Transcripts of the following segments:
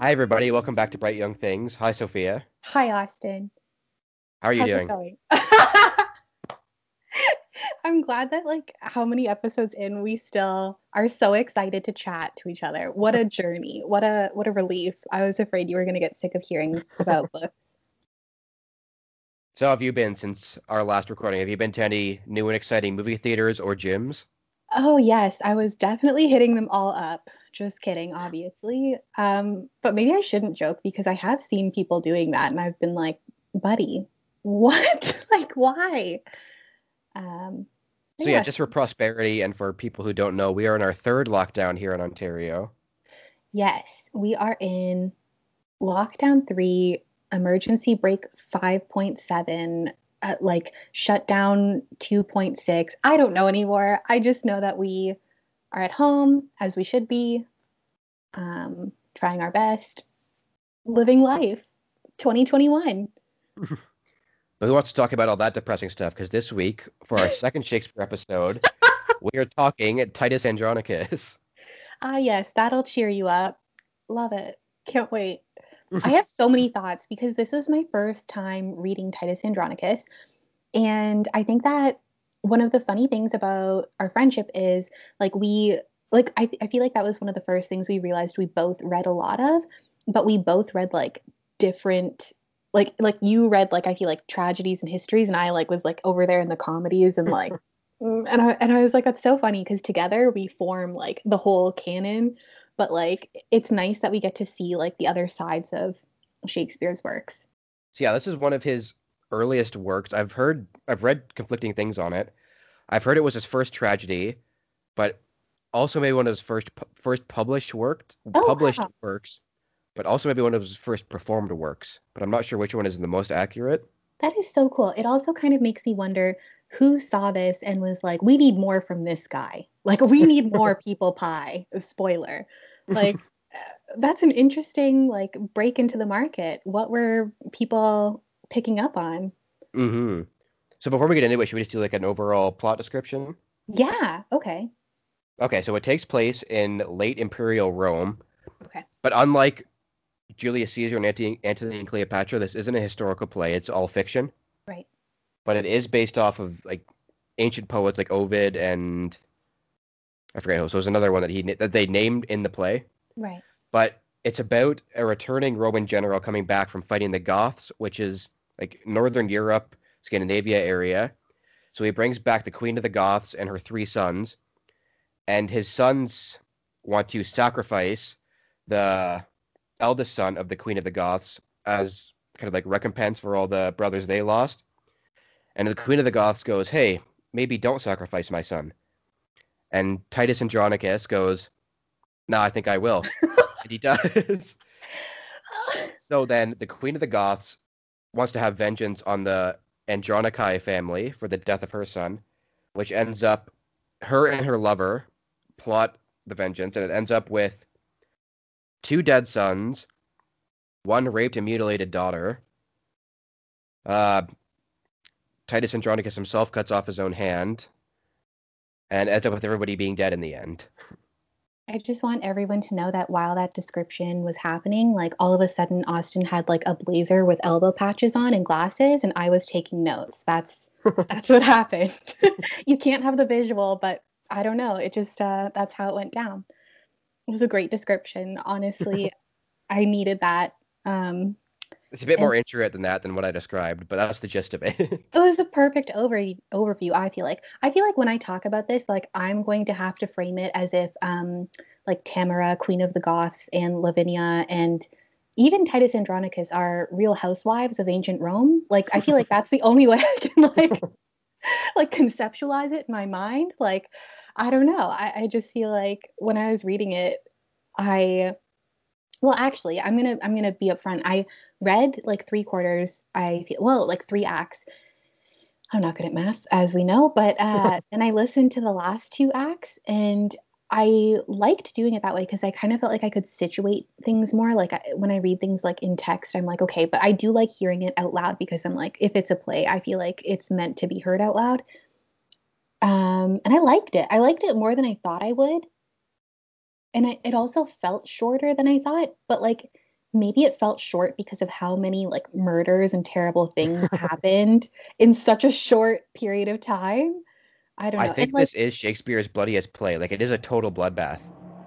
Hi, everybody. Welcome back to Bright Young Things. Hi, Sophia. Hi, Austin. How are you How's doing? I'm glad that like how many episodes in we still are so excited to chat to each other. What a journey. What a what a relief. I was afraid you were going to get sick of hearing about books. So, have you been since our last recording? Have you been to any new and exciting movie theaters or gyms? Oh, yes, I was definitely hitting them all up. Just kidding, obviously. Um, but maybe I shouldn't joke because I have seen people doing that and I've been like, buddy, what? like why? Um, So, yeah, just for prosperity and for people who don't know, we are in our third lockdown here in Ontario. Yes, we are in lockdown three, emergency brake 5.7, uh, like shutdown 2.6. I don't know anymore. I just know that we are at home as we should be, um, trying our best, living life. 2021. But who wants to talk about all that depressing stuff? Because this week, for our second Shakespeare episode, we are talking Titus Andronicus. Ah, yes, that'll cheer you up. Love it. Can't wait. I have so many thoughts because this was my first time reading Titus Andronicus. And I think that one of the funny things about our friendship is like we, like, I, I feel like that was one of the first things we realized we both read a lot of, but we both read like different. Like like you read like I feel like tragedies and histories and I like was like over there in the comedies and like mm, and I and I was like that's so funny because together we form like the whole canon but like it's nice that we get to see like the other sides of Shakespeare's works. So, yeah, this is one of his earliest works. I've heard, I've read conflicting things on it. I've heard it was his first tragedy, but also maybe one of his first first published work, Oh, published wow. works, but also maybe one of his first performed works. But I'm not sure which one is the most accurate. That is so cool. It also kind of makes me wonder who saw this and was like, we need more from this guy. Like, we need more people pie. Spoiler. Like, that's an interesting like break into the market. What were people picking up on? hmm So before we get into it, should we just do like an overall plot description? Yeah. Okay. Okay, so it takes place in late Imperial Rome, Okay. but unlike Julius Caesar and Antony, Antony and Cleopatra, this isn't a historical play. It's all fiction. Right. but it is based off of like ancient poets like Ovid and I forget who. So it was another one that he that they named in the play. Right. But it's about a returning Roman general coming back from fighting the Goths, which is like northern Europe, Scandinavia area. So he brings back the queen of the Goths and her three sons, and his sons want to sacrifice the eldest son of the queen of the Goths as kind of like recompense for all the brothers they lost. And the queen of the Goths goes, "Hey, maybe don't sacrifice my son." And Titus Andronicus goes, "No, I think I will." and he does. so then the queen of the Goths wants to have vengeance on the Andronici family for the death of her son, which ends up her and her lover plot the vengeance, and it ends up with two dead sons, one raped and mutilated daughter. Uh, Titus Andronicus himself cuts off his own hand, and ends up with everybody being dead in the end. I just want everyone to know that while that description was happening, like all of a sudden Austin had like a blazer with elbow patches on and glasses and I was taking notes. That's that's what happened. you can't have the visual, but I don't know. It just uh that's how it went down. It was a great description. Honestly, I needed that. Um It's a bit And- more intricate than that than what I described, but that's the gist of it. it was a perfect over overview i feel like. I feel like when i talk about this like i'm going to have to frame it as if um like tamora queen of the goths and lavinia and even titus andronicus are real housewives of ancient rome. Like i feel like that's the only way i can like like conceptualize it in my mind. Like i don't know. I, I just feel like when i was reading it i well actually i'm gonna i'm gonna be upfront. I read like three quarters i feel well like three acts. I'm not good at math as we know but uh and i listened to the last two acts and i liked doing it that way because i kind of felt like i could situate things more. Like I, when i read things like in text i'm like okay but i do like hearing it out loud because i'm like if it's a play i feel like it's meant to be heard out loud. Um and i liked it. I liked it more than i thought i would. And I, it also felt shorter than i thought but like maybe it felt short because of how many like murders and terrible things happened in such a short period of time. I don't know. I think and, like, this is Shakespeare's bloodiest play. Like it is a total bloodbath.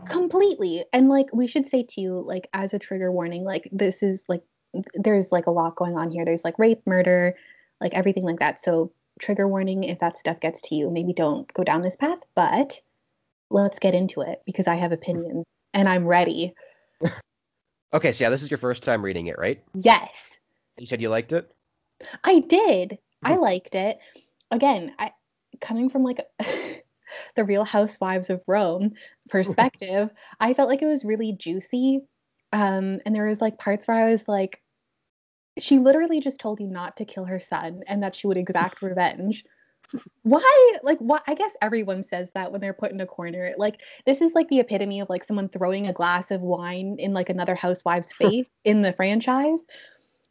completely. And like we should say too, like as a trigger warning, like this is like there's like a lot going on here. There's like rape, murder, like everything like that. So trigger warning if that stuff gets to you, maybe don't go down this path, but let's get into it because I have opinions and I'm ready. Okay, so yeah, this is your first time reading it, right? Yes. You said you liked it. I did. I Mhm. liked it. Again, I coming from like the Real Housewives of Rome perspective, I felt like it was really juicy. Um, and there was like parts where I was like, she literally just told you not to kill her son and that she would exact revenge. Why? Like, what? I guess everyone says that when they're put in a corner. Like, this is like the epitome of like someone throwing a glass of wine in like another housewife's face in the franchise.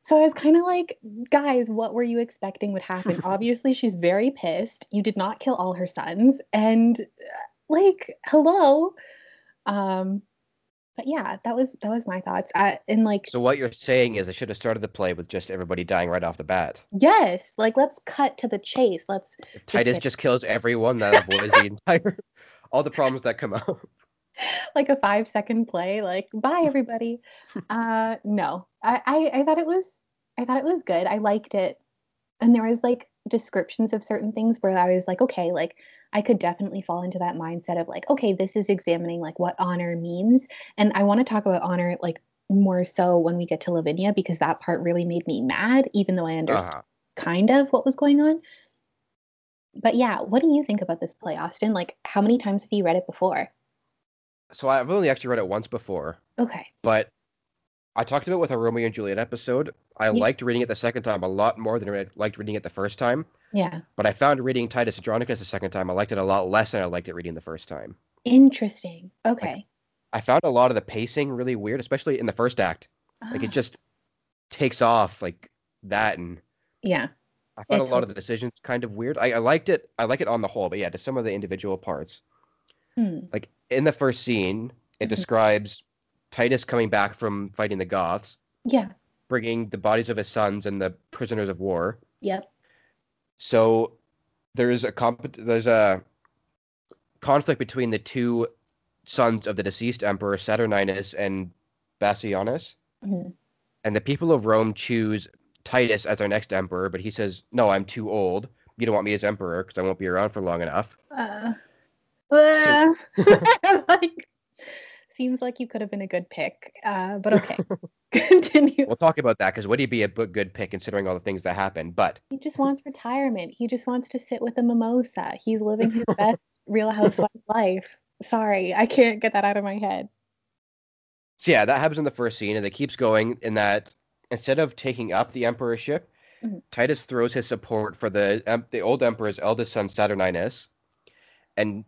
So I was kind of like, guys, what were you expecting would happen? Obviously, she's very pissed. You did not kill all her sons. And uh, like, hello. Um, but yeah, that was that was my thoughts. I, and like, So what you're saying is I should have started the play with just everybody dying right off the bat. yes, like let's cut to the chase. Let's If Titus it. just kills everyone, that avoids the entire all the problems that come out. like a five second play like bye everybody uh no I, I i thought it was i thought it was good i liked it and there was like descriptions of certain things where i was like okay like i could definitely fall into that mindset of like okay this is examining like what honor means. And i want to talk about honor like more so when we get to lavinia because that part really made me mad even though i understood Uh-huh. kind of what was going on. But yeah what do you think about this play austin? Like how many times have you read it before? So I've only actually read it once before, okay. But I talked about it with a Romeo and Juliet episode. I Yeah. liked reading it the second time a lot more than I liked reading it the first time. yeah But I found reading Titus Andronicus the second time, I liked it a lot less than I liked it reading the first time. Interesting. Okay. I found a lot of the pacing really weird, especially in the first act. Like it Ah, just takes off like that, and yeah. I found It a lot of the decisions kind of weird. I, I liked it. I like it on the whole, but yeah, to some of the individual parts. Hmm. Like in the first scene, it Mhm. describes Titus coming back from fighting the Goths, Yeah. bringing the bodies of his sons and the prisoners of war. Yep. So there's a comp- there's a conflict between the two sons of the deceased emperor Saturninus and Bassianus, Mhm. and the people of Rome choose Titus as their next emperor, but he says, "No, I'm too old. You don't want me as emperor because I won't be around for long enough." Uh, uh, like, seems like you could have been a good pick. Uh, but okay. Continue. We'll talk about that because would he be a good pick considering all the things that happened? But He just wants retirement. He just wants to sit with a mimosa. He's living his best Real Housewife life. Sorry, I can't get that out of my head. so yeah, that happens in the first scene, and it keeps going in that instead of taking up the emperorship, Mhm. Titus throws his support for the em- the old emperor's eldest son Saturninus, and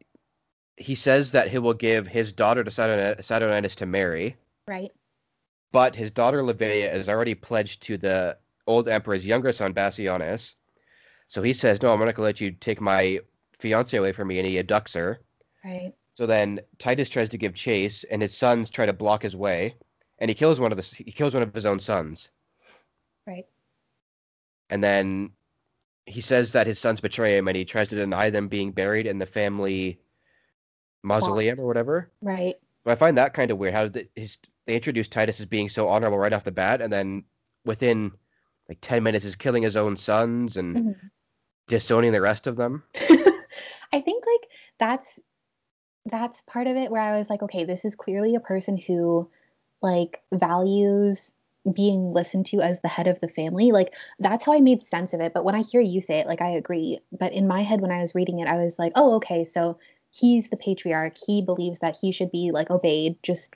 he says that he will give his daughter to Saturninus to marry, Right. but his daughter Lavinia is already pledged to the old emperor's younger son Bassianus. So he says, "No, I'm not going to let you take my fiance away from me," and he abducts her. Right. So then Titus tries to give chase, and his sons try to block his way, and he kills one of the he kills one of his own sons. Right. And then he says that his sons betray him, and he tries to deny them being buried in the family mausoleum or whatever. Right. But I find that kind of weird. How his they introduce Titus as being so honorable right off the bat, and then within like ten minutes is killing his own sons and Mhm. disowning the rest of them. I think like that's that's part of it where I was like, okay, this is clearly a person who like values being listened to as the head of the family. Like that's how I made sense of it. But when I hear you say it, like I agree. But in my head when I was reading it, I was like, oh, okay, so he's the patriarch. He believes that he should be like obeyed just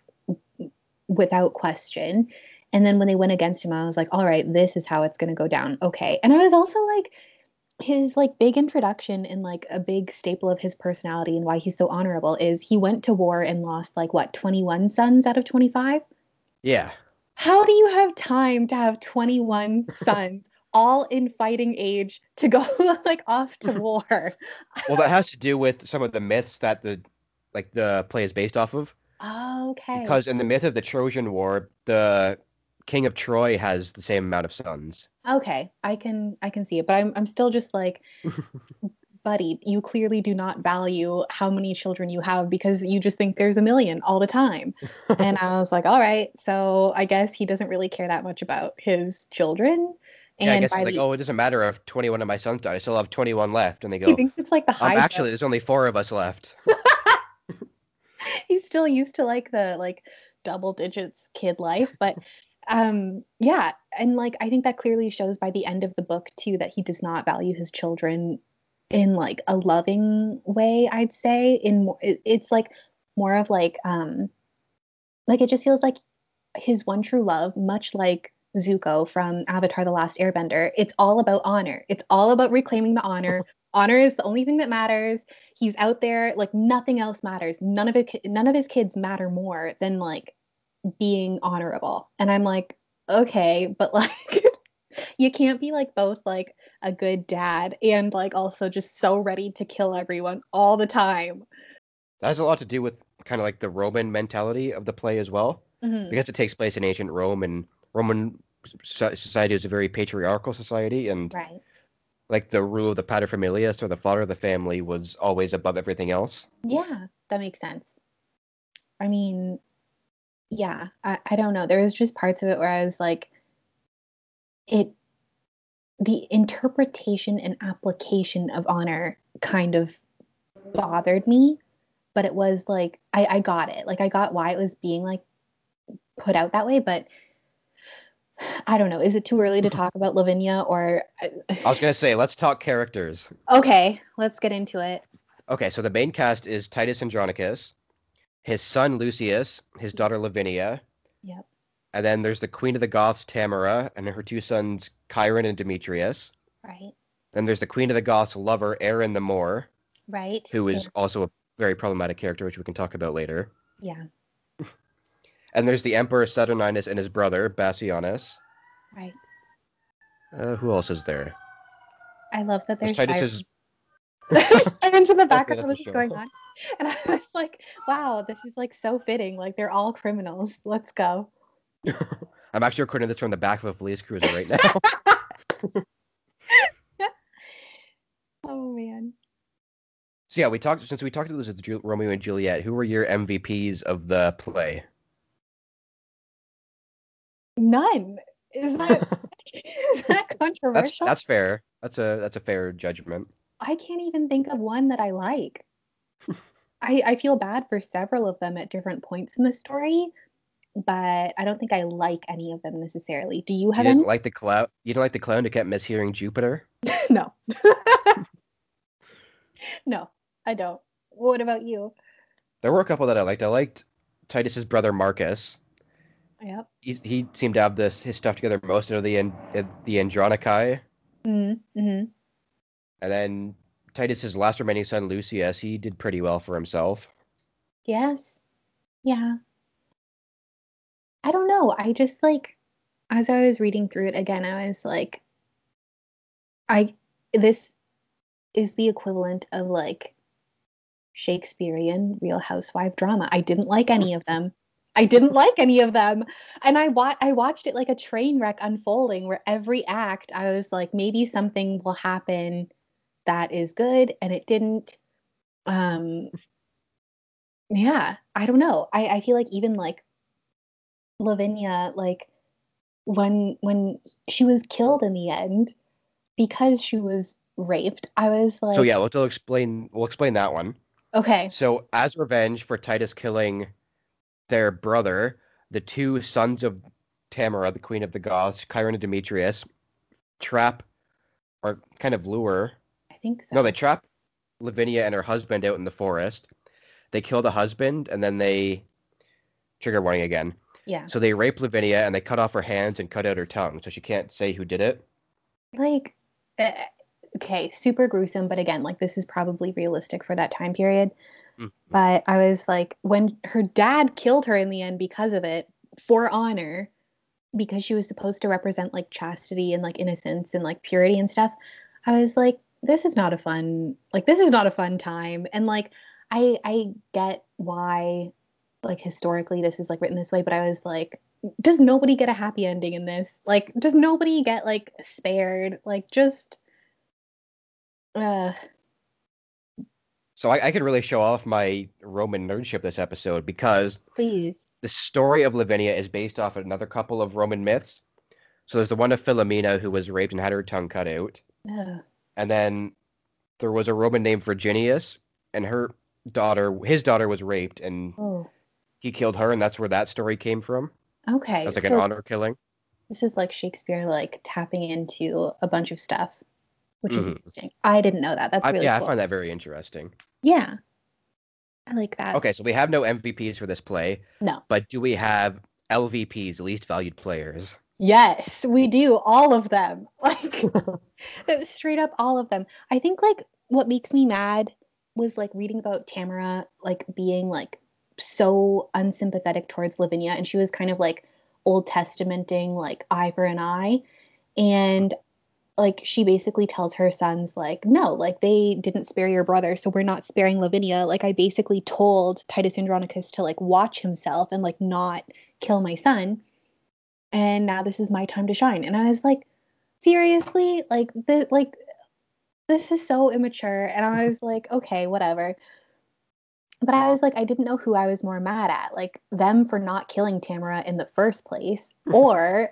without question. And then when they went against him, I was like, all right, this is how it's going to go down. Okay. And I was also like, his like big introduction and like a big staple of his personality and why he's so honorable is he went to war and lost like what 21 sons out of 25 Yeah, how do you have time to have 21 sons all in fighting age to go like off to war well, that has to do with some of the myths that the like the play is based off of. okay Because in the myth of the Trojan War, the king of Troy has the same amount of sons. Okay, I can I can see it, but I'm I'm still just like, buddy, you clearly do not value how many children you have because you just think there's a million all the time. and I was like, all right, so I guess he doesn't really care that much about his children. Yeah, I guess it's like, the- oh, it doesn't matter if 21 of my sons died. I still have 21 left. And they go, he thinks it's like the um, high. actually, there's only four of us left. he's still used to like the like double digits kid life but um yeah and like i think that clearly shows by the end of the book too that he does not value his children in like a loving way i'd say in it's like more of like um like it just feels like his one true love much like zuko from avatar the last airbender. It's all about honor. It's all about reclaiming the honor. Honor is the only thing that matters. He's out there like nothing else matters. None of it none of his kids matter more than like being honorable. And i'm like okay but like you can't be like both like a good dad and like also just so ready to kill everyone all the time. That has a lot to do with kind of like the Roman mentality of the play as well, Mhm. because it takes place in ancient Rome, and Roman society is a very patriarchal society, and right. like the rule of the paterfamilias, or the father of the family, was always above everything else. yeah that makes sense. I mean yeah I, I don't know. There was just parts of it where i was like it the interpretation and application of honor kind of bothered me but it was like I, I got it. Like i got why it was being like put out that way but i don't know is it too early to talk about lavinia or I was gonna say, let's talk characters. okay let's get into it Okay, so the main cast is Titus Andronicus, his son Lucius, his daughter Lavinia, yep and then there's the Queen of the Goths, Tamora, and her two sons, Chiron and Demetrius. right Then there's the Queen of the Goths lover, Aaron the Moor, right who is Yeah. also a very problematic character, which we can talk about later. yeah And there's the Emperor Saturninus and his brother, Bassianus. right Uh, who else is there? i love that There's there's Titus's. There's sirens in the Okay, background. that's What going on? And I was like, wow, this is like so fitting. Like they're all criminals. Let's go. I'm actually recording this from the back of a police cruiser right now. Oh man. so yeah, we talked since we talked about this with Ju- Romeo and Juliet. Who were your MVPs of the play? None. Is that is that That's controversial? that's fair. That's a that's a fair judgment. I can't even think of one that I like. I I feel bad for several of them at different points in the story, but I don't think I like any of them necessarily. Do you You didn't any? like the clown. You didn't like the clown who kept mishearing Jupiter. no. no, I don't. What about you? There were a couple that I liked. I liked Titus's brother Marcus. Yep. He, he seemed to have this his stuff together most of the the Andronici, Mm-hmm. and then Titus's last remaining son Lucius. He did pretty well for himself. Yes. Yeah. I don't know. I just like as I was reading through it again, I was like I this is the equivalent of like Shakespearean real housewife drama. I didn't like any of them. I didn't like any of them. And I wa- I watched it like a train wreck unfolding where every act I was like maybe something will happen that is good and it didn't. Um yeah, I don't know. I, I feel like even like Lavinia, like when when she was killed in the end because she was raped, I was like, so yeah, we'll, we'll explain. We'll explain that one. okay, So as revenge for Titus killing their brother, the two sons of Tamora, the queen of the Goths, Chiron and Demetrius, trap or kind of lure. I think so. No, they trap Lavinia and her husband out in the forest. They kill the husband and then they trigger warning again. yeah, So they rape Lavinia and they cut off her hands and cut out her tongue, so she can't say who did it. like uh, okay, super gruesome, but again, like this is probably realistic for that time period. Mhm. But I was like, when her dad killed her in the end because of it, for honor, because she was supposed to represent like chastity and like innocence and like purity and stuff, I was like, this is not a fun like this is not a fun time. And like I I get why like historically this is like written this way, but I was like, does nobody get a happy ending in this? Like, does nobody get like spared? Like, just uh So I, I could really show off my Roman nerdship this episode because please. the story of Lavinia is based off another couple of Roman myths. So there's the one of Philomela who was raped and had her tongue cut out, Ugh. and then there was a Roman named Virginius, and her daughter, his daughter, was raped, and Oh, he killed her, and that's where that story came from. okay. That's like so an honor killing. this is like Shakespeare like tapping into a bunch of stuff, which is Mhm. interesting. I didn't know that. That's I, really yeah, cool. I find that very interesting. Yeah. I like that. Okay, so we have no MVPs for this play, No. but do we have LVPs, least valued players? Yes, we do. All of them. Like straight up all of them. I think like what makes me mad was like reading about Tamora like being like so unsympathetic towards Lavinia and she was kind of like Old Testamenting like eye for an eye. And like she basically tells her sons like no like they didn't spare your brother so we're not sparing lavinia. Like i basically told titus andronicus to like watch himself and like not kill my son. And now this is my time to shine. And i was like seriously? Like the like this is so immature. And i was like okay whatever. But i was like i didn't know who i was more mad at like them for not killing tamora in the first place or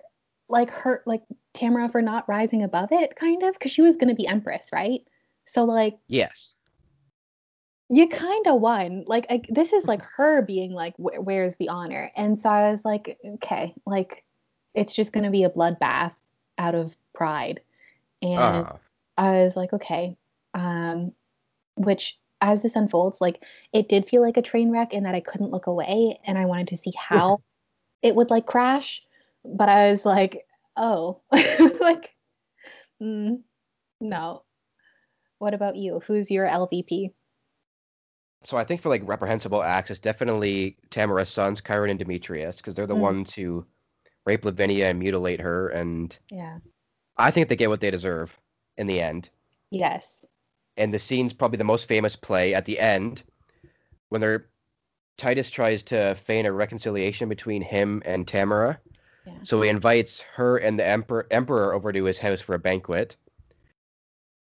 like hurt like tamora for not rising above it kind of because she was going to be empress right so like Yes. you kind of won. Like I, this is like her being like, "Wh- "Where's the honor?" And so I was like, "Okay, like it's just gonna be a bloodbath out of pride." And Uh, I was like, "Okay," um, which as this unfolds, like it did feel like a train wreck in that I couldn't look away, and I wanted to see how it would like crash, but I was like, "Oh, like, mm, no." What about you? Who's your LVP? so I think for like reprehensible acts, it's definitely Tamora's sons, Chiron and Demetrius, because they're the Mm. ones who rape Lavinia and mutilate her, and Yeah. I think they get what they deserve in the end. Yes. And the scene's probably the most famous play at the end when they're Titus tries to feign a reconciliation between him and Tamora. Yeah. So he invites her and the emperor emperor over to his house for a banquet.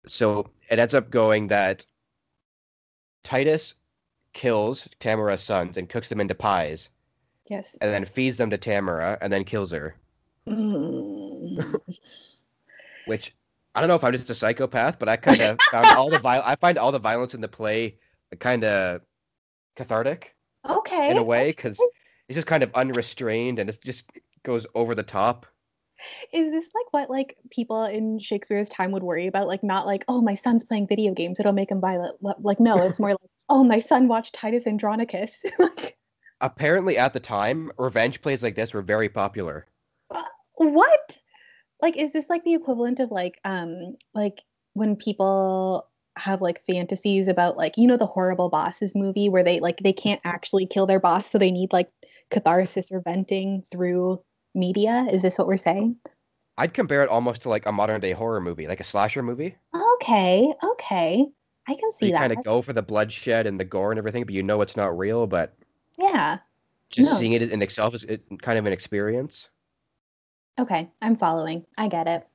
So it ends up going that Titus kills Tamora's sons and cooks them into pies, Yes. and then feeds them to Tamora, and then kills her. Mm. Which I don't know if I'm just a psychopath, but I kind of found all the viol- I find all the violence in the play kind of cathartic okay. in a way because it's just kind of unrestrained and it's just goes over the top. Is this like what like people in Shakespeare's time would worry about? Like not like, oh, my son's playing video games, it'll make him violent. Like no, it's more like, oh, my son watched Titus Andronicus. like Apparently, at the time, revenge plays like this were very popular. what? Like is this like the equivalent of like um like when people have like fantasies about like you know the horrible bosses movie where they like they can't actually kill their boss so they need like catharsis or venting through media is this what we're saying I'd compare it almost to like a modern day horror movie, like a slasher movie. okay okay i can see you that kind of go for the bloodshed and the gore and everything, but you know it's not real. But yeah just No. seeing it in itself is kind of an experience. okay i'm following i get it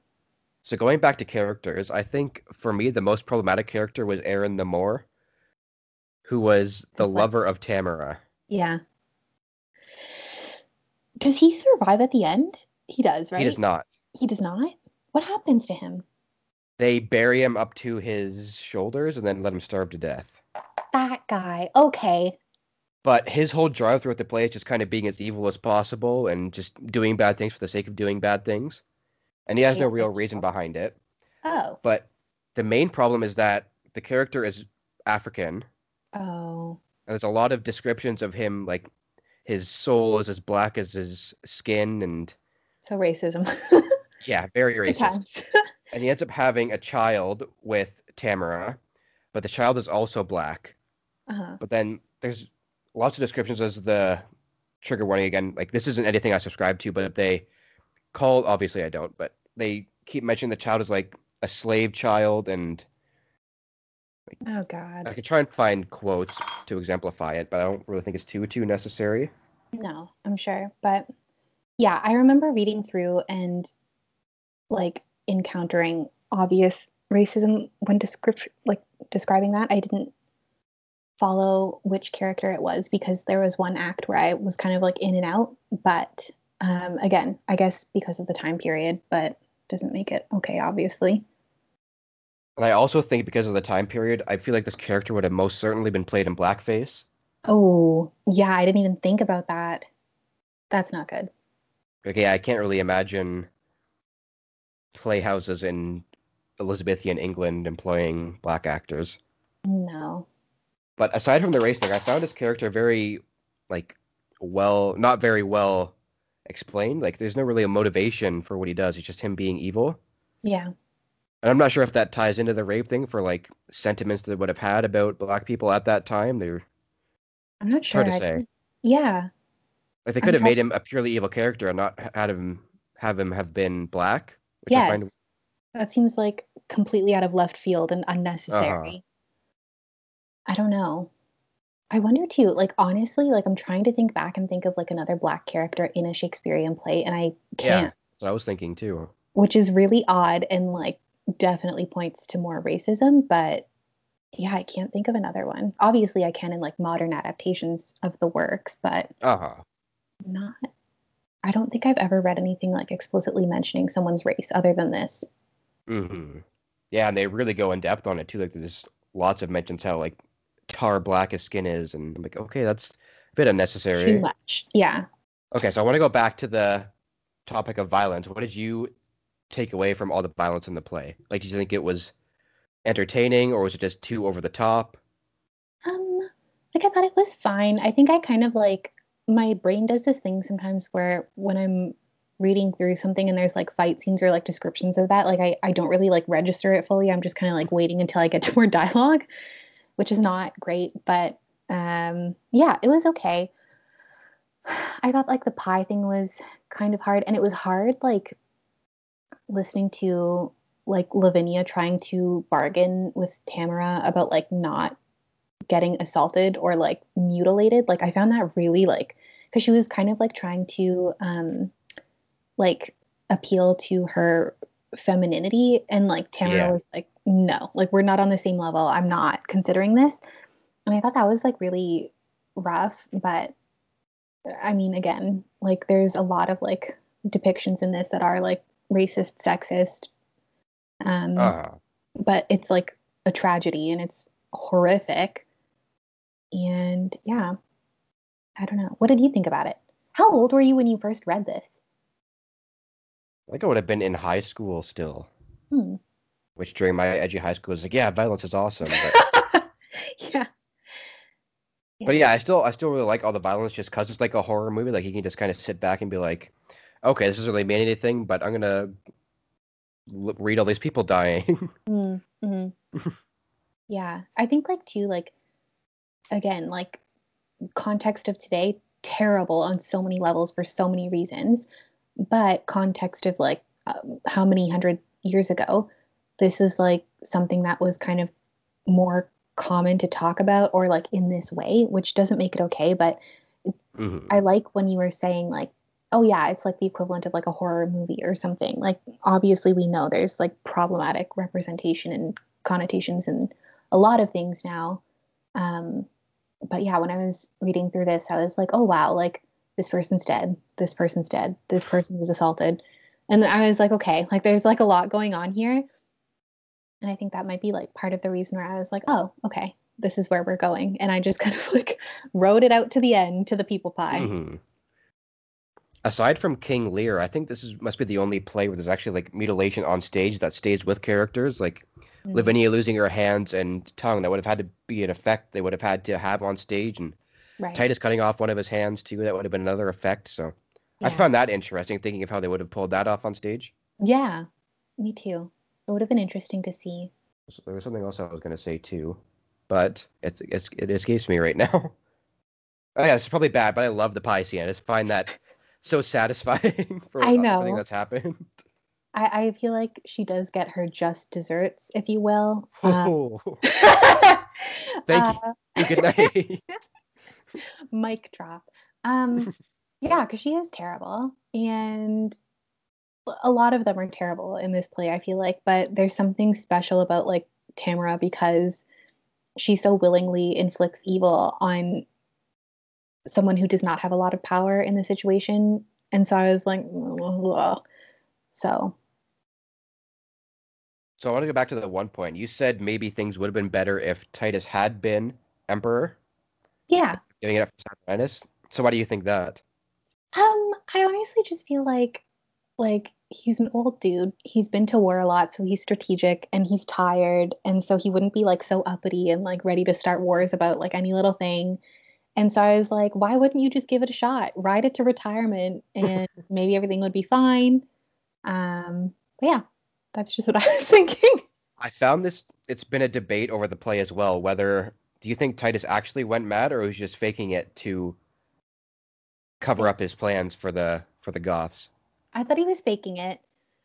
So going back to characters, I think for me the most problematic character was Aaron the Moor, who was the That's like- lover of Tamora. yeah does he survive at the end he does right He does not. he does not what happens to him They bury him up to his shoulders and then let him starve to death. that guy okay But his whole drive throughout the play is just kind of being as evil as possible and just doing bad things for the sake of doing bad things. And he has no real reason behind it. oh But the main problem is that the character is African. oh And there's a lot of descriptions of him, like his soul is as black as his skin, and so racism yeah, very racist. And he ends up having a child with Tamora, but the child is also black. uh-huh. But then there's lots of descriptions as the trigger warning again. Like this isn't anything I subscribe to, but they call obviously I don't, but they keep mentioning the child is like a slave child, and oh god I could try and find quotes to exemplify it, but I don't really think it's too too necessary. No, I'm sure. But yeah, I remember reading through and like encountering obvious racism when descript like describing that. I didn't follow which character it was because there was one act where I was kind of like in and out, but um, again, I guess because of the time period, but doesn't make it okay, obviously. And I also think because of the time period, I feel like this character would have most certainly been played in blackface. Oh, yeah, I didn't even think about that. That's not good. Okay, I can't really imagine playhouses in Elizabethan England employing black actors. No. But aside from the race thing, I found his character very, like, well, not very well explained. Like, there's no really a motivation for what he does. It's just him being evil. Yeah. And I'm not sure if that ties into the rape thing for like sentiments that would have had about black people at that time. They're I'm not sure. hard to I say. think- yeah. Like they I'm could have try- made him a purely evil character and not had him have him have been black. Which I Yes. find That seems like completely out of left field and unnecessary. Uh-huh. I don't know. I wonder too, like honestly, like I'm trying to think back and think of like another black character in a Shakespearean play and I can't, what I was thinking too. which is really odd and like definitely points to more racism, but yeah, I can't think of another one. Obviously I can in like modern adaptations of the works, but Uh huh. not I don't think I've ever read anything like explicitly mentioning someone's race other than this. hmm Yeah, and they really go in depth on it too. Like there's lots of mentions how like tar black his skin is, and I'm like, okay, that's a bit unnecessary. Too much. Yeah. Okay, so I want to go back to the topic of violence. What did you take away from all the violence in the play? Like, did you think it was entertaining, or was it just too over the top? Um, like I thought it was fine. I think I kind of like my brain does this thing sometimes where when I'm reading through something and there's like fight scenes or like descriptions of that, like I, I don't really like register it fully. I'm just kind of like waiting until I get to more dialogue, which is not great. But um yeah, it was okay. I thought like the pie thing was kind of hard and it was hard like listening to like Lavinia trying to bargain with Tamora about like not getting assaulted or like mutilated like i found that really like because she was kind of like trying to um like appeal to her femininity and like tamora Yeah. was like no like we're not on the same level i'm not considering this and i thought that was like really rough but i mean again like there's a lot of like depictions in this that are like racist sexist um Uh, but it's like a tragedy and it's horrific. And yeah, I don't know. What did you think about it? How old were you when you first read this? I think I would have been in high school still, Hmm. which during my edgy high school was like, yeah, violence is awesome. But, yeah. but yeah, I still, I still really like all the violence just because it's like a horror movie. Like you can just kind of sit back and be like, okay, this doesn't really mean anything, but I'm gonna l- read all these people dying. Mm, mhm. yeah. I think like too like again like context of today terrible on so many levels for so many reasons, but context of like um, how many hundred years ago this was like something that was kind of more common to talk about or like in this way, which doesn't make it okay, but Mhm. I like when you were saying like, oh yeah, it's like the equivalent of like a horror movie or something. Like obviously we know there's like problematic representation and connotations and a lot of things now. Um, but yeah, when I was reading through this, I was like, oh wow, like this person's dead, this person's dead, this person was assaulted. And then I was like, okay, like there's like a lot going on here. And I think that might be like part of the reason where I was like, oh, okay, this is where we're going. And I just kind of like wrote it out to the end to the people pie. Mhm. Aside from King Lear, I think this is must be the only play where there's actually like mutilation on stage that stays with characters. Like Mm. Lavinia losing her hands and tongue, that would have had to be an effect they would have had to have on stage, and Right. Titus cutting off one of his hands too. That would have been another effect. So I found that interesting, thinking of how they would have pulled that off on stage. Yeah, me too. It would have been interesting to see. So there was something else I was going to say too, but it's, it's it escapes me right now. Oh yeah, it's probably bad, but I love the pie scene. I just find that so satisfying for I know. that's happened. I, I feel like she does get her just desserts, if you will. Oh, Thank uh, good night. mic drop. Um, Yeah, because she is terrible. And a lot of them are terrible in this play, I feel like. But there's something special about like Tamora because she so willingly inflicts evil on someone who does not have a lot of power in the situation. And so I was like, Ugh. so. So I want to go back to the one point. You said maybe things would have been better if Titus had been emperor. Yeah. Giving it up for Saturninus. So why do you think that? Um, I honestly just feel like like he's an old dude. He's been to war a lot, so he's strategic and he's tired, and so he wouldn't be like so uppity and like ready to start wars about like any little thing. And so I was like, why wouldn't you just give it a shot? Ride it to retirement and maybe everything would be fine. Um, but yeah, that's just what I was thinking. I found this it's been a debate over the play as well, whether do you think Titus actually went mad or was just faking it to cover up his plans for the for the Goths? I thought he was faking it.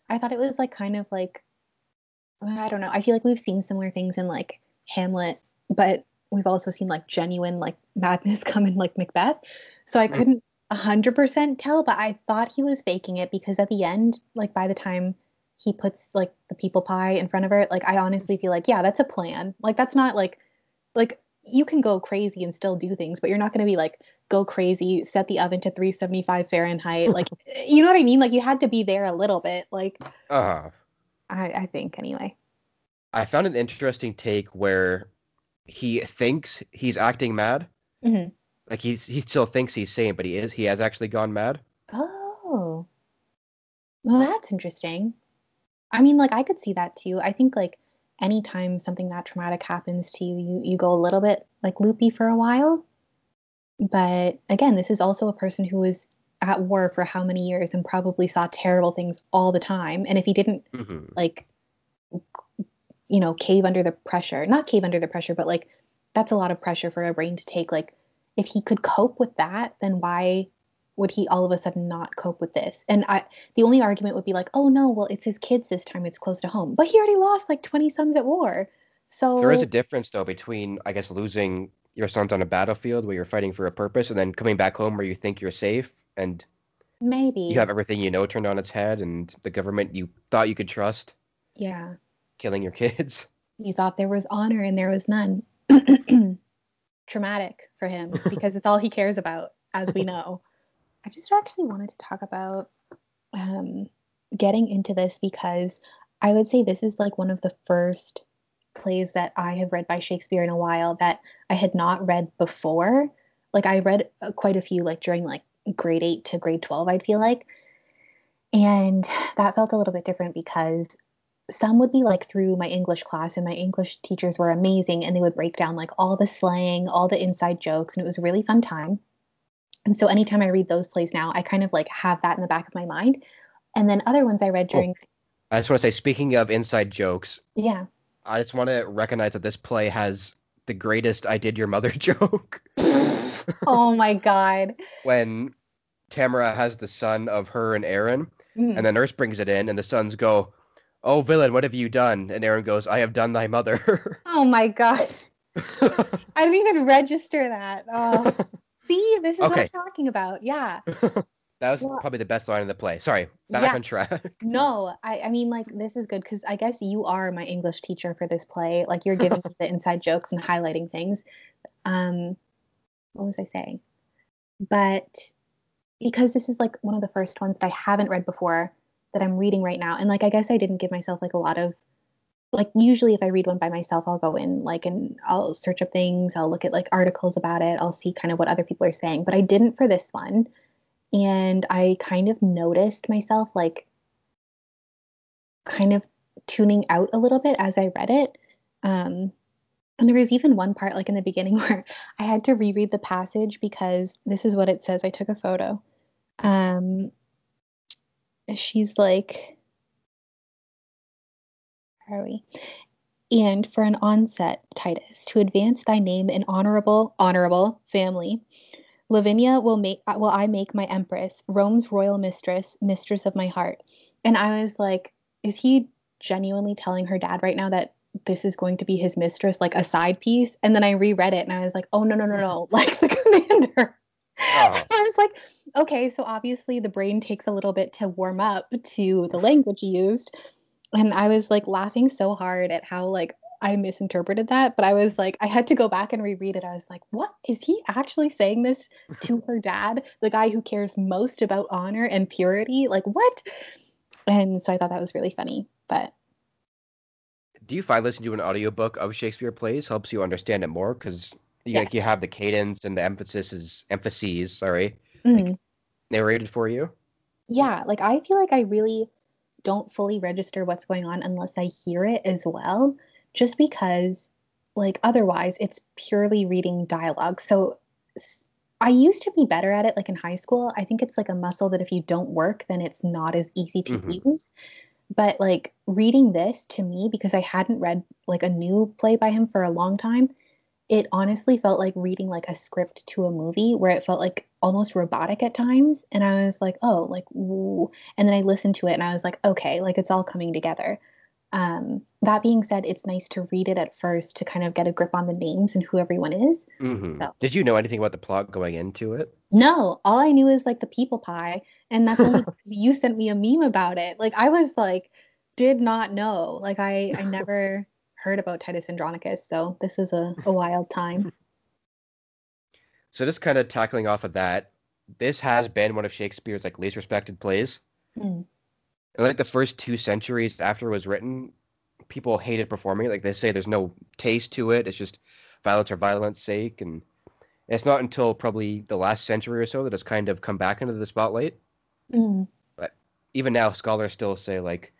I thought it was like kind of like I don't know. I feel like we've seen similar things in like Hamlet, but we've also seen like genuine like madness come in like Macbeth. So I couldn't a hundred percent tell, but I thought he was faking it because at the end, like by the time he puts like the people pie in front of her, like I honestly feel like, yeah, that's a plan. Like that's not like like you can go crazy and still do things, but you're not gonna be like go crazy, set the oven to 375 Fahrenheit. Like you know what I mean? Like you had to be there a little bit. Like uh I, I think anyway. I found an interesting take where he thinks he's acting mad. Mm-hmm. Like he's he still thinks he's sane, but he is. He has actually gone mad. Oh, well, that's interesting. I mean, like I could see that too. I think like anytime something that traumatic happens to you, you you go a little bit like loopy for a while. But again, this is also a person who was at war for how many years and probably saw terrible things all the time. And if he didn't Mm-hmm. like you know cave under the pressure not cave under the pressure but like that's a lot of pressure for a brain to take like if he could cope with that then why would he all of a sudden not cope with this? And i the only argument would be like oh no well it's his kids this time it's close to home. But he already lost like 20 sons at war. So There is a difference though between I guess losing your sons on a battlefield where you're fighting for a purpose and then coming back home where you think you're safe and maybe. you have everything you know turned on its head and the government you thought you could trust. Yeah killing your kids. you thought there was honor and there was none. Traumatic for him because it's all he cares about as we know. I just actually wanted to talk about um, getting into this because i would say this is like one of the first plays that i have read by shakespeare in a while that i had not read before. Like i read uh, quite a few like during like grade 8 to grade 12 i'd feel like. And that felt a little bit different because some would be like through my English class, and my English teachers were amazing, and they would break down like all the slang, all the inside jokes, and it was a really fun time. And so anytime I read those plays now, I kind of like have that in the back of my mind. And then other ones I read during, I just want to say, speaking of inside jokes, yeah, I just want to recognize that this play has the greatest "I did your mother" joke oh my god, when Tamora has the son of her and Aaron, Mm. and the nurse brings it in, and the sons go, "Oh, villain, what have you done?" And Aaron goes, "I have done thy mother." oh my god, I didn't even register that. Oh, see, this is what Okay. I'm talking about. Yeah, that was Well- probably the best line in the play. Sorry, back Yeah. on track. no, I, I mean, like, this is good because I guess you are my English teacher for this play. Like, you're giving me the inside jokes and highlighting things. Um, what was I saying? But because this is like one of the first ones that I haven't read before that I'm reading right now, and like, I guess I didn't give myself like a lot of like usually if I read one by myself, I'll go in like and I'll search up things, I'll look at like articles about it, I'll see kind of what other people are saying. But I didn't for this one. And I kind of noticed myself like kind of tuning out a little bit as I read it. Um, and there was even one part, like in the beginning, where I had to reread the passage because this is what it says. I took a photo. Um, she's like, where are we? And for an onset, Titus, to advance thy name in honorable, honorable family, Lavinia will make uh, will I make my empress, Rome's royal mistress, mistress of my heart. And I was like, is he genuinely telling her dad right now that this is going to be his mistress, like a side piece? And then I reread it and I was like, oh no, no, no, no, like the commander. Oh. I was like, okay, so obviously the brain takes a little bit to warm up to the language used. And I was like laughing so hard at how like I misinterpreted that, but I was like, I had to go back and reread it. I was like, what is he actually saying this to her dad, the guy who cares most about honor and purity? Like, what? And so I thought that was really funny. But do you find listening to an audiobook of Shakespeare plays helps you understand it more? Because you, yeah. like, you have the cadence and the emphasis is emphases, sorry, mm-hmm. like, narrated for you. Yeah, like I feel like I really don't fully register what's going on unless I hear it as well just because like otherwise it's purely reading dialogue. So I used to be better at it like in high school. I think it's like a muscle that if you don't work then it's not as easy to mm-hmm. use. But like reading this to me because I hadn't read like a new play by him for a long time, it honestly felt like reading like a script to a movie where it felt like almost robotic at times and I was like, "Oh, like woo." and then I listened to it and I was like, "Okay, like it's all coming together." Um, that being said, it's nice to read it at first to kind of get a grip on the names and who everyone is. Mm-hmm. So. Did you know anything about the plot going into it? No, all I knew is like the people pie, and that's only because you sent me a meme about it. Like I was like, did not know. Like I, I never heard about Titus Andronicus, so this is a, a wild time. So just kind of tackling off of that, this has been one of Shakespeare's like least respected plays. Mm like the first two centuries after it was written, people hated performing it. Like they say, there's no taste to it. It's just violence or violence sake, and it's not until probably the last century or so that it's kind of come back into the spotlight. Mm. But even now, scholars still say like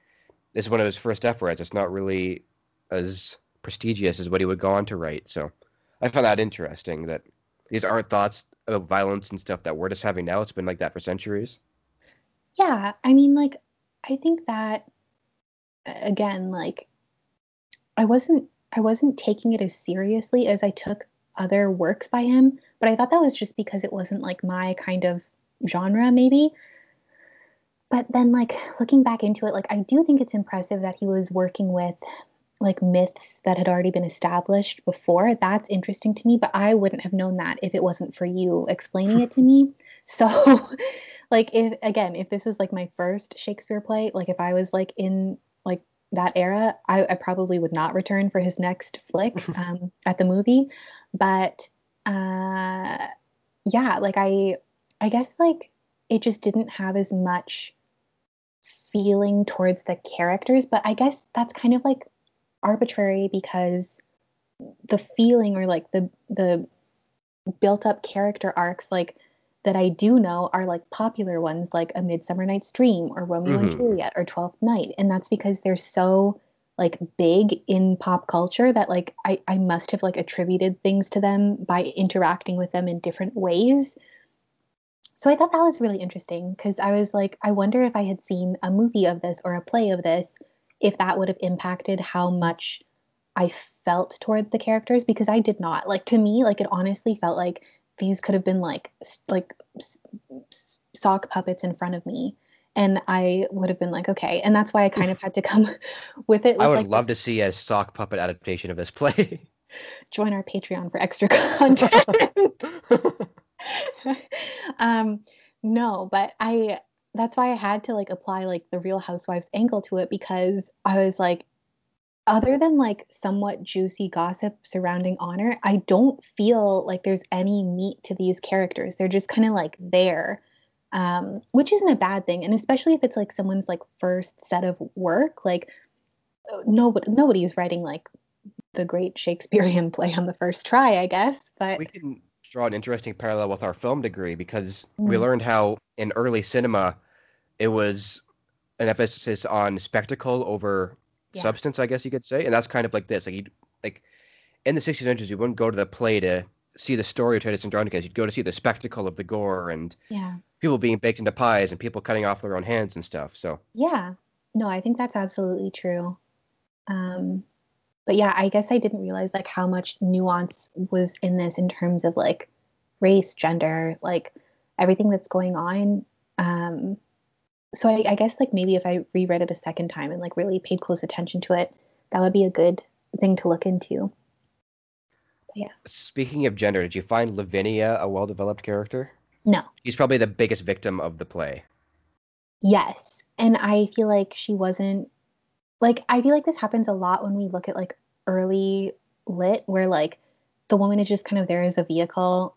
this is one of his first efforts. It's not really as prestigious as what he would go on to write. So I found that interesting that these aren't thoughts of violence and stuff that we're just having now. It's been like that for centuries. Yeah, I mean, like I think that again, like I wasn't I wasn't taking it as seriously as I took other works by him, but I thought that was just because it wasn't like my kind of genre maybe. But then like looking back into it, like I do think it's impressive that he was working with like myths that had already been established before. That's interesting to me, but I wouldn't have known that if it wasn't for you explaining it to me. So like if again if this is like my first shakespeare play like if i was like in like that era i, I probably would not return for his next flick um, at the movie but uh yeah like i i guess like it just didn't have as much feeling towards the characters but i guess that's kind of like arbitrary because the feeling or like the the built up character arcs like that I do know are like popular ones like A Midsummer Night's Dream or Romeo mm-hmm. and Juliet or Twelfth Night. And that's because they're so like big in pop culture that like I, I must have like attributed things to them by interacting with them in different ways. So I thought that was really interesting because I was like, I wonder if I had seen a movie of this or a play of this, if that would have impacted how much I felt toward the characters because I did not. Like to me, like it honestly felt like these could have been like like sock puppets in front of me and I would have been like, okay. And that's why I kind of had to come with it. With I would like, love to see a sock puppet adaptation of this play. Join our Patreon for extra content. um, no, but I that's why I had to like apply like the Real Housewives angle to it because I was like, other than like somewhat juicy gossip surrounding honor, I don't feel like there's any meat to these characters. They're just kind of like there, um, which isn't a bad thing. And especially if it's like someone's like first set of work, like nobody nobody's writing like the great Shakespearean play on the first try, I guess. But we can draw an interesting parallel with our film degree because mm. we learned how in early cinema it was an emphasis on spectacle over yeah. substance, I guess you could say. And that's kind of like this. Like you like in the 60s and 70s, you wouldn't go to the play to see the story of Titus Andronicus. You'd go to see the spectacle of the gore and yeah. people being baked into pies and people cutting off their own hands and stuff. So yeah, no, I think that's absolutely true. Um, but yeah, I guess I didn't realize like how much nuance was in this in terms of like race, gender, like everything that's going on. Um, so I, I, guess like maybe if I reread it a second time and like really paid close attention to it, that would be a good thing to look into. But yeah. Speaking of gender, did you find Lavinia a well-developed character? No. She's probably the biggest victim of the play. Yes. And I feel like she wasn't like I feel like this happens a lot when we look at like early lit where like the woman is just kind of there as a vehicle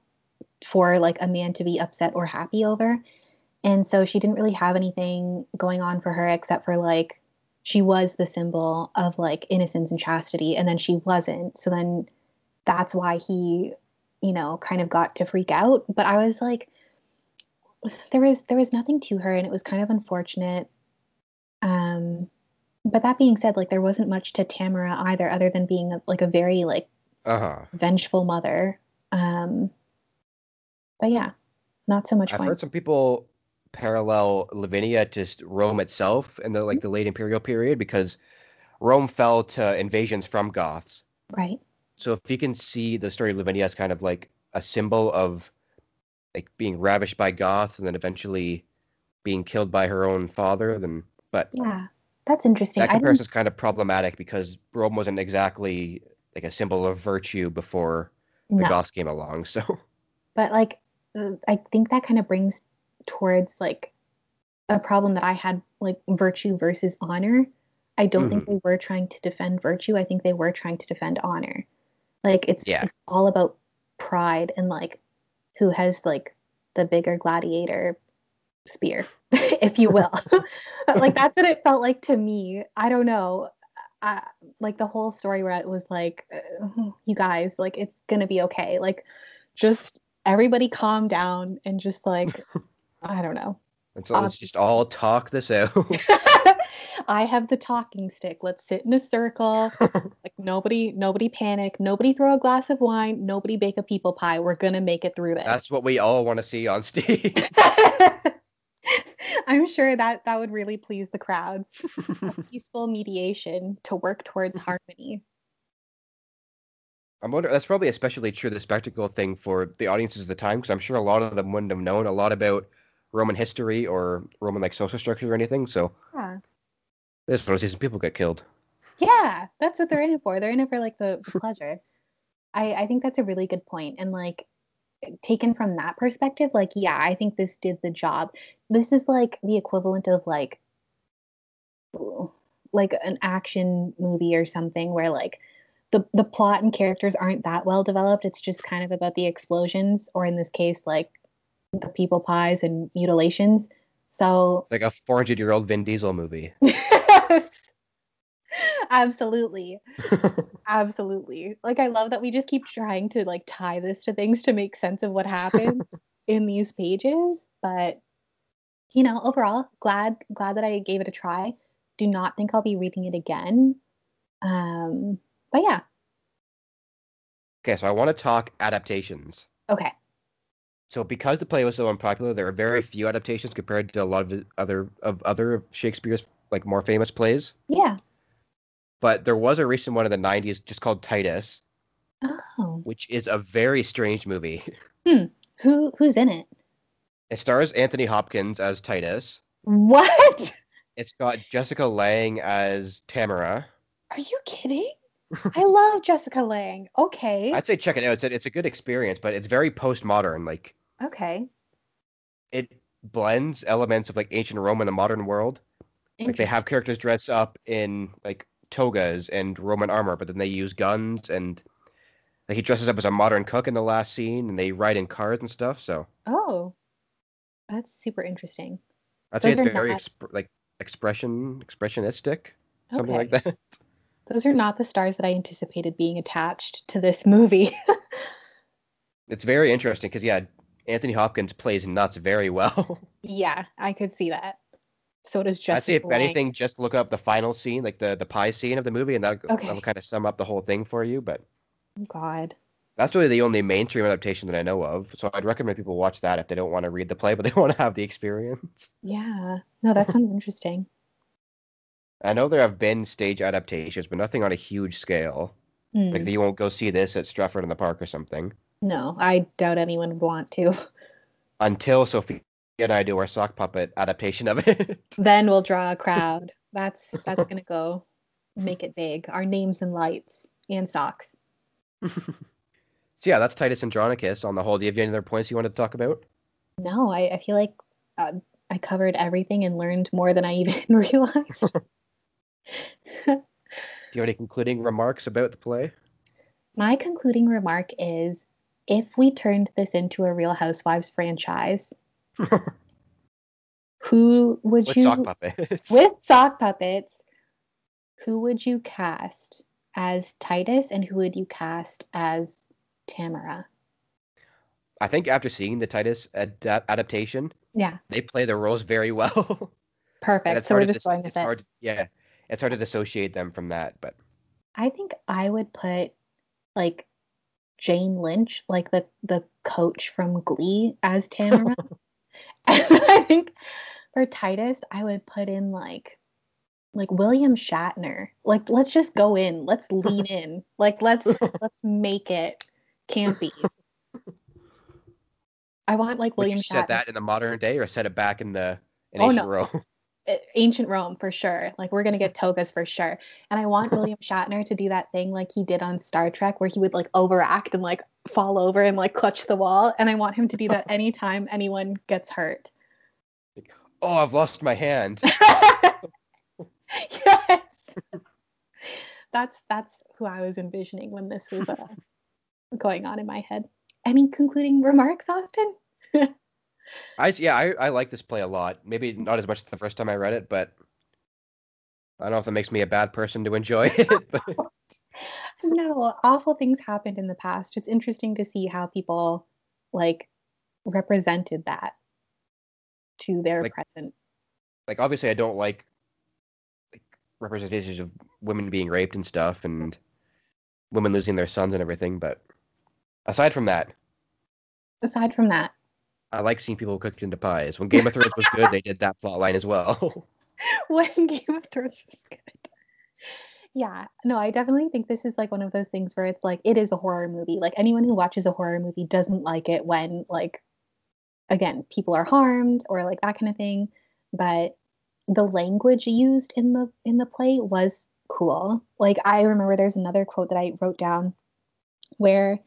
for like a man to be upset or happy over. And so she didn't really have anything going on for her except for like she was the symbol of like innocence and chastity and then she wasn't. So then that's why he, you know, kind of got to freak out, but I was like there was there was nothing to her and it was kind of unfortunate. Um but that being said, like there wasn't much to Tamora either other than being a, like a very like Uh-huh. vengeful mother. Um but yeah, not so much fun. I've heard some people parallel Lavinia to just Rome itself in the like the late imperial period because Rome fell to invasions from Goths. right. So if you can see the story of Lavinia as kind of like a symbol of like being ravished by Goths and then eventually being killed by her own father, then but Yeah. That's interesting. that comparison is kind of problematic because Rome wasn't exactly like a symbol of virtue before the no. Goths came along. So but like uh, i think that kind of brings towards like a problem that i had like virtue versus honor i don't think Mm-hmm. they were trying to defend virtue. I think they were trying to defend honor. Like it's, Yeah. it's all about pride and like who has like the bigger gladiator spear if you will. Like that's what it felt like to me. I don't know. I, like the whole story where it was like you guys like it's gonna be okay. Like just everybody calm down and just like i don't know. And so let's uh, just all talk this out. i have the talking stick. Let's sit in a circle. Like nobody nobody panic. Nobody throw a glass of wine. Nobody bake a people pie. We're gonna make it through this That's what we all want to see on stage. i'm sure that that would really please the crowd. Peaceful mediation to work towards harmony. I'm wondering that's probably especially true the spectacle thing for the audiences of the time because I'm sure a lot of them wouldn't have known a lot about Roman history or Roman like social structure or anything. So yeah they just want to see some people get killed. Yeah, that's what they're in it for. They're in it for like the, the pleasure. I I think that's a really good point. And like taken from that perspective, like yeah, I think this did the job. This is like the equivalent of like like an action movie or something where like the the plot and characters aren't that well developed. It's just kind of about the explosions or in this case like the people pies and mutilations. So Like a 400 year old Vin Diesel movie. Absolutely. Absolutely. Like I love that we just keep trying to like tie this to things to make sense of what happened in these pages, but you know, overall, glad glad that I gave it a try. Do not think I'll be reading it again. Um, but yeah. okay, so I want to talk adaptations. Okay. So because the play was so unpopular, there are very few adaptations compared to a lot of other of other of Shakespeare's like more famous plays. Yeah. But there was a recent one in the 90s just called Titus, Oh. which is a very strange movie. Hmm. Who who's in it? It stars Anthony Hopkins as Titus. What? It's got Jessica Lange as Tamora. Are you kidding? I love Jessica Lange. Okay. I'd say check it out. It's a, it's a good experience, but it's very postmodern. Like Okay. it blends elements of like ancient Rome and the modern world. Like they have characters dress up in like togas and Roman armor, but then they use guns and like he dresses up as a modern cook in the last scene, and they ride in cars and stuff. So Oh. That's super interesting. I'd say it's very not- exp- like expression expressionistic, something Okay. like that. Those are not the stars that I anticipated being attached to this movie. It's very interesting because yeah, Anthony Hopkins plays nuts very well. yeah, I could see that. So does I'd Jessica. say if anything, just look up the final scene, like the the pie scene of the movie, and that Okay. that'll kind of sum up the whole thing for you. But God. that's really the only mainstream adaptation that I know of. So I'd recommend people watch that if they don't want to read the play, but they want to have the experience. Yeah. No, that sounds interesting. I know there have been stage adaptations, but nothing on a huge scale. Hmm. Like you won't go see this at Stratford in the Park or something No, I doubt anyone would want to. until Sophie and I do our sock puppet adaptation of it. then we'll draw a crowd. That's that's gonna go make it big. Our names and lights and socks. so yeah, that's Titus Andronicus on the whole. Do you have any other points you want to talk about? No, I, I feel like uh, I covered everything and learned more than I even realized. Do you have any concluding remarks about the play? My concluding remark is if we turned this into a Real Housewives franchise, who would With you sock puppets. with sock puppets, who would you cast as Titus and who would you cast as Tamora? I think after seeing the Titus ad- adaptation, Yeah, they play their roles very well. perfect. So we're just dis- going with it. hard, yeah, it's hard to dissociate them from that. But I think I would put like Jane Lynch, like the the coach from Glee, as Tamora. and I think for Titus, I would put in like like William Shatner. Like let's just go in. Let's lean in. Like let's let's make it campy. I want like would William you set Shatner. that in the modern day or set it back in the in Oh, ancient no. Rome? Uh, ancient Rome for sure. Like we're gonna get togas for sure. And I want William Shatner to do that thing like he did on Star Trek where he would like overact and like fall over and like clutch the wall. And I want him to do that anytime anyone gets hurt. Oh, I've lost my hand. yes. That's that's who I was envisioning when this was uh, going on in my head. Any concluding remarks, Austin? I yeah, I, I like this play a lot. Maybe not as much the first time I read it, but I don't know if that makes me a bad person to enjoy it. But No, awful things happened in the past. It's interesting to see how people like represented that to their Like- present. like obviously I don't like like representations of women being raped and stuff and women losing their sons and everything, but aside from that, Aside from that, I like seeing people cooked into pies. When Game of Thrones was good, they did that plot line as well. when Game of Thrones is good. Yeah, no, I definitely think this is like one of those things where it's like it is a horror movie. Like anyone who watches a horror movie doesn't like it when like again, people are harmed or like that kind of thing, but the language used in the in the play was cool. Like I remember there's another quote that I wrote down where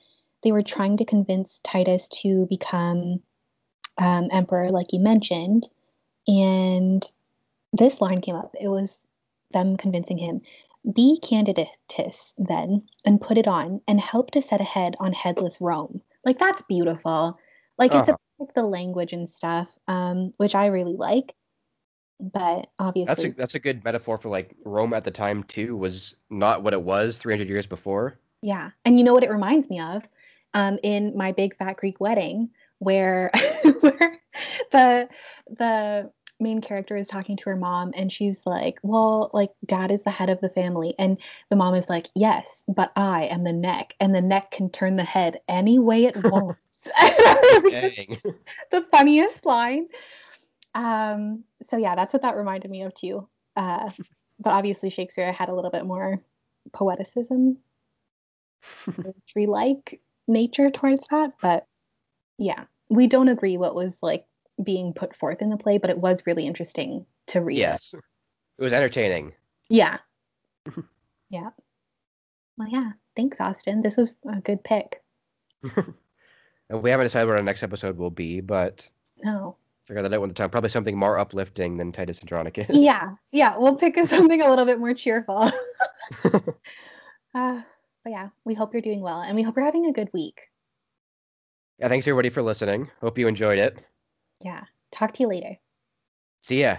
they were trying to convince Titus to become um, emperor, like you mentioned, and this line came up. It was them convincing him, be candidatus then, and put it on, and help to set ahead on headless Rome. Like that's beautiful. Like it's Uh-huh. a, like the language and stuff, um, which I really like. But obviously, that's a that's a good metaphor for like Rome at the time too was not what it was 300 years before. Yeah. And you know what it reminds me of? Um, in my big fat Greek wedding, where where the the main character is talking to her mom and she's like, Well, like dad is the head of the family. And the mom is like, Yes, but I am the neck, and the neck can turn the head any way it wants. The funniest line. Um, so yeah, that's what that reminded me of too. Uh, but obviously Shakespeare had a little bit more poeticism, tree like nature towards that. But yeah, we don't agree what was like being put forth in the play, but it was really interesting to read. yes. It was entertaining. Yeah. yeah. Well, yeah. Thanks, Austin. This was a good pick. And we haven't decided what our next episode will be, but No. figure that out when the time. Probably something more uplifting than Titus Andronicus. Yeah. Yeah. We'll pick something a little bit more cheerful. Uh, but yeah, we hope you're doing well and we hope you're having a good week. Yeah. Thanks everybody for listening. Hope you enjoyed it. Yeah. Talk to you later. See ya.